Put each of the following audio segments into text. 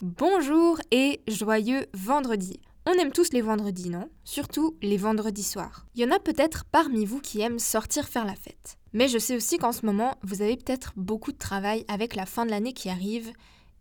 Bonjour et joyeux vendredi. On aime tous les vendredis, non? Surtout les vendredis soirs. Il y en a peut-être parmi vous qui aiment sortir faire la fête. Mais je sais aussi qu'en ce moment, vous avez peut-être beaucoup de travail avec la fin de l'année qui arrive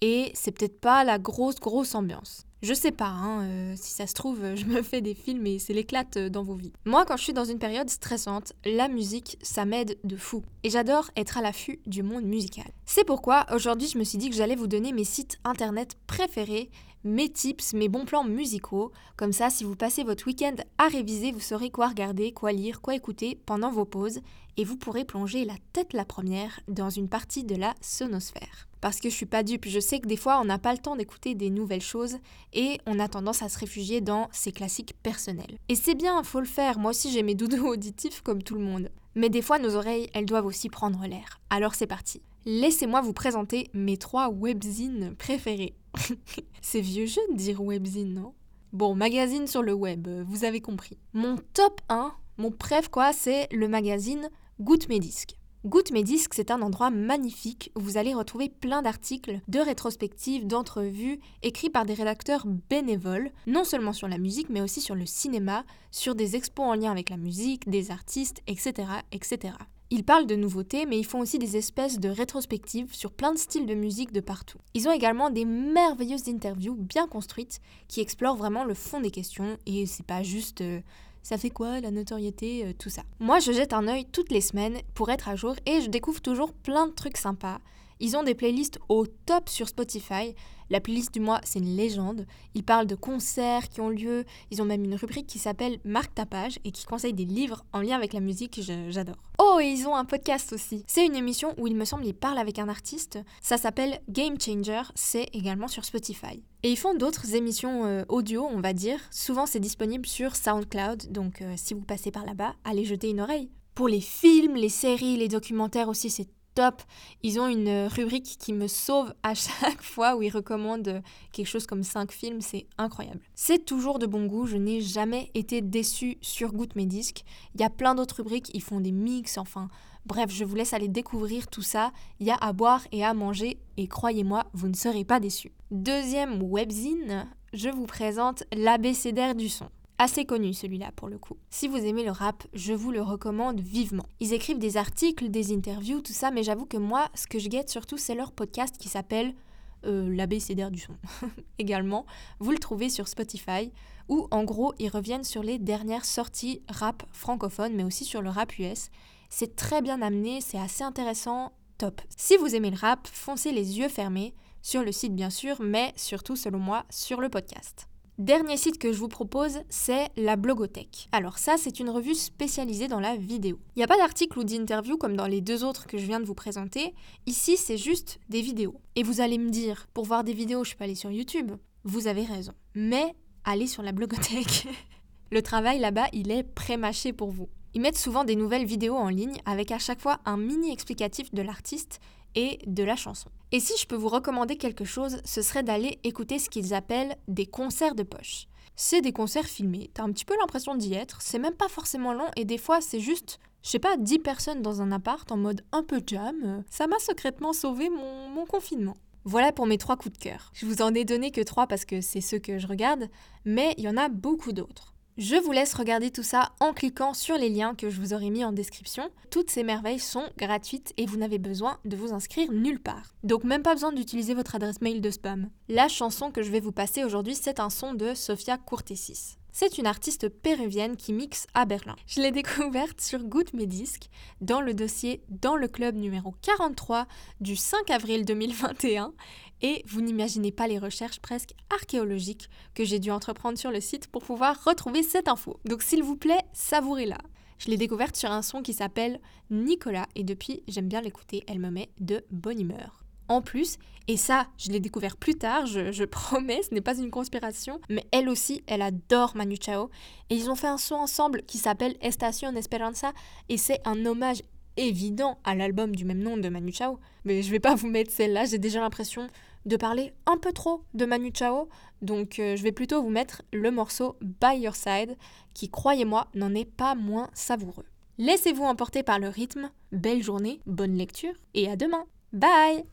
et c'est peut-être pas la grosse grosse ambiance. Je sais pas, hein, euh, si ça se trouve, je me fais des films et c'est l'éclate euh, dans vos vies. Moi, quand je suis dans une période stressante, la musique, ça m'aide de fou. Et j'adore être à l'affût du monde musical. C'est pourquoi aujourd'hui, je me suis dit que j'allais vous donner mes sites internet préférés, mes tips, mes bons plans musicaux. Comme ça, si vous passez votre week-end à réviser, vous saurez quoi regarder, quoi lire, quoi écouter pendant vos pauses. Et vous pourrez plonger la tête la première dans une partie de la sonosphère parce que je suis pas dupe. Je sais que des fois, on n'a pas le temps d'écouter des nouvelles choses et on a tendance à se réfugier dans ses classiques personnels. Et c'est bien, faut le faire. Moi aussi, j'ai mes doudous auditifs comme tout le monde. Mais des fois, nos oreilles, elles doivent aussi prendre l'air. Alors c'est parti. Laissez-moi vous présenter mes trois webzines préférés. c'est vieux jeu de dire webzine, non? Bon, magazine sur le web, vous avez compris. Mon top 1, mon préf quoi, c'est le magazine Goûte mes disques. Goûte mes disques, c'est un endroit magnifique où vous allez retrouver plein d'articles, de rétrospectives, d'entrevues, écrits par des rédacteurs bénévoles, non seulement sur la musique, mais aussi sur le cinéma, sur des expos en lien avec la musique, des artistes, etc. etc. Ils parlent de nouveautés, mais ils font aussi des espèces de rétrospectives sur plein de styles de musique de partout. Ils ont également des merveilleuses interviews bien construites qui explorent vraiment le fond des questions et c'est pas juste euh, ça fait quoi la notoriété, euh, tout ça? Moi, je jette un œil toutes les semaines pour être à jour et je découvre toujours plein de trucs sympas. Ils ont des playlists au top sur Spotify. La playlist du mois, c'est une légende. Ils parlent de concerts qui ont lieu. Ils ont même une rubrique qui s'appelle Marque ta page et qui conseille des livres en lien avec la musique. J'adore. Oh, et ils ont un podcast aussi. C'est une émission où il me semble ils parlent avec un artiste. Ça s'appelle Game Changer. C'est également sur Spotify. Et ils font d'autres émissions euh, audio, on va dire. Souvent, c'est disponible sur SoundCloud. Donc, euh, si vous passez par là-bas, allez jeter une oreille. Pour les films, les séries, les documentaires aussi, c'est top. Ils ont une rubrique qui me sauve à chaque fois où ils recommandent quelque chose comme 5 films, c'est incroyable. C'est toujours de bon goût, je n'ai jamais été déçue sur Goûte mes disques. Il y a plein d'autres rubriques, ils font des mix, enfin bref, je vous laisse aller découvrir tout ça. Il y a à boire et à manger et croyez-moi, vous ne serez pas déçus. Deuxième webzine, je vous présente l'abécédaire du son. Assez connu celui-là pour le coup. Si vous aimez le rap, je vous le recommande vivement. Ils écrivent des articles, des interviews, tout ça, mais j'avoue que moi, ce que je guette surtout, c'est leur podcast qui s'appelle euh, l'ABCDR du son. Également, vous le trouvez sur Spotify, où en gros, ils reviennent sur les dernières sorties rap francophone, mais aussi sur le rap US. C'est très bien amené, c'est assez intéressant, top. Si vous aimez le rap, foncez les yeux fermés, sur le site bien sûr, mais surtout selon moi, sur le podcast. Dernier site que je vous propose, c'est la Blogothèque. Alors ça, c'est une revue spécialisée dans la vidéo. Il n'y a pas d'article ou d'interview comme dans les deux autres que je viens de vous présenter. Ici, c'est juste des vidéos. Et vous allez me dire, pour voir des vidéos, je peux aller sur YouTube. Vous avez raison. Mais allez sur la Blogothèque. Le travail là-bas, il est pré-mâché pour vous. Ils mettent souvent des nouvelles vidéos en ligne avec à chaque fois un mini explicatif de l'artiste et de la chanson. Et si je peux vous recommander quelque chose, ce serait d'aller écouter ce qu'ils appellent des concerts de poche. C'est des concerts filmés, t'as un petit peu l'impression d'y être, c'est même pas forcément long et des fois c'est juste, je sais pas, 10 personnes dans un appart en mode un peu jam. Ça m'a secrètement sauvé mon, confinement. Voilà pour mes trois coups de cœur. Je vous en ai donné que trois parce que c'est ceux que je regarde, mais il y en a beaucoup d'autres. Je vous laisse regarder tout ça en cliquant sur les liens que je vous aurai mis en description. Toutes ces merveilles sont gratuites et vous n'avez besoin de vous inscrire nulle part. Donc même pas besoin d'utiliser votre adresse mail de spam. La chanson que je vais vous passer aujourd'hui, c'est un son de Sofia Courtesis. C'est une artiste péruvienne qui mixe à Berlin. Je l'ai découverte sur Good Mes dans le dossier Dans le club numéro 43 du 5 avril 2021 et vous n'imaginez pas les recherches presque archéologiques que j'ai dû entreprendre sur le site pour pouvoir retrouver cette info. Donc s'il vous plaît, savourez-la. Je l'ai découverte sur un son qui s'appelle Nicolas et depuis j'aime bien l'écouter, elle me met de bonne humeur. En plus, et ça je l'ai découvert plus tard, je, promets, ce n'est pas une conspiration, mais elle aussi, elle adore Manu Chao et ils ont fait un son ensemble qui s'appelle Estación Esperanza et c'est un hommage évident à l'album du même nom de Manu Chao. Mais je vais pas vous mettre celle-là, j'ai déjà l'impression de parler un peu trop de Manu Chao. Donc euh, je vais plutôt vous mettre le morceau By Your Side, qui croyez-moi n'en est pas moins savoureux. Laissez-vous emporter par le rythme, belle journée, bonne lecture et à demain. Bye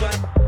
Bye.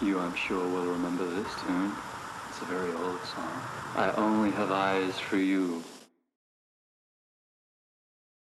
You, I'm sure, will remember this tune. It's a very old song. I only have eyes for you.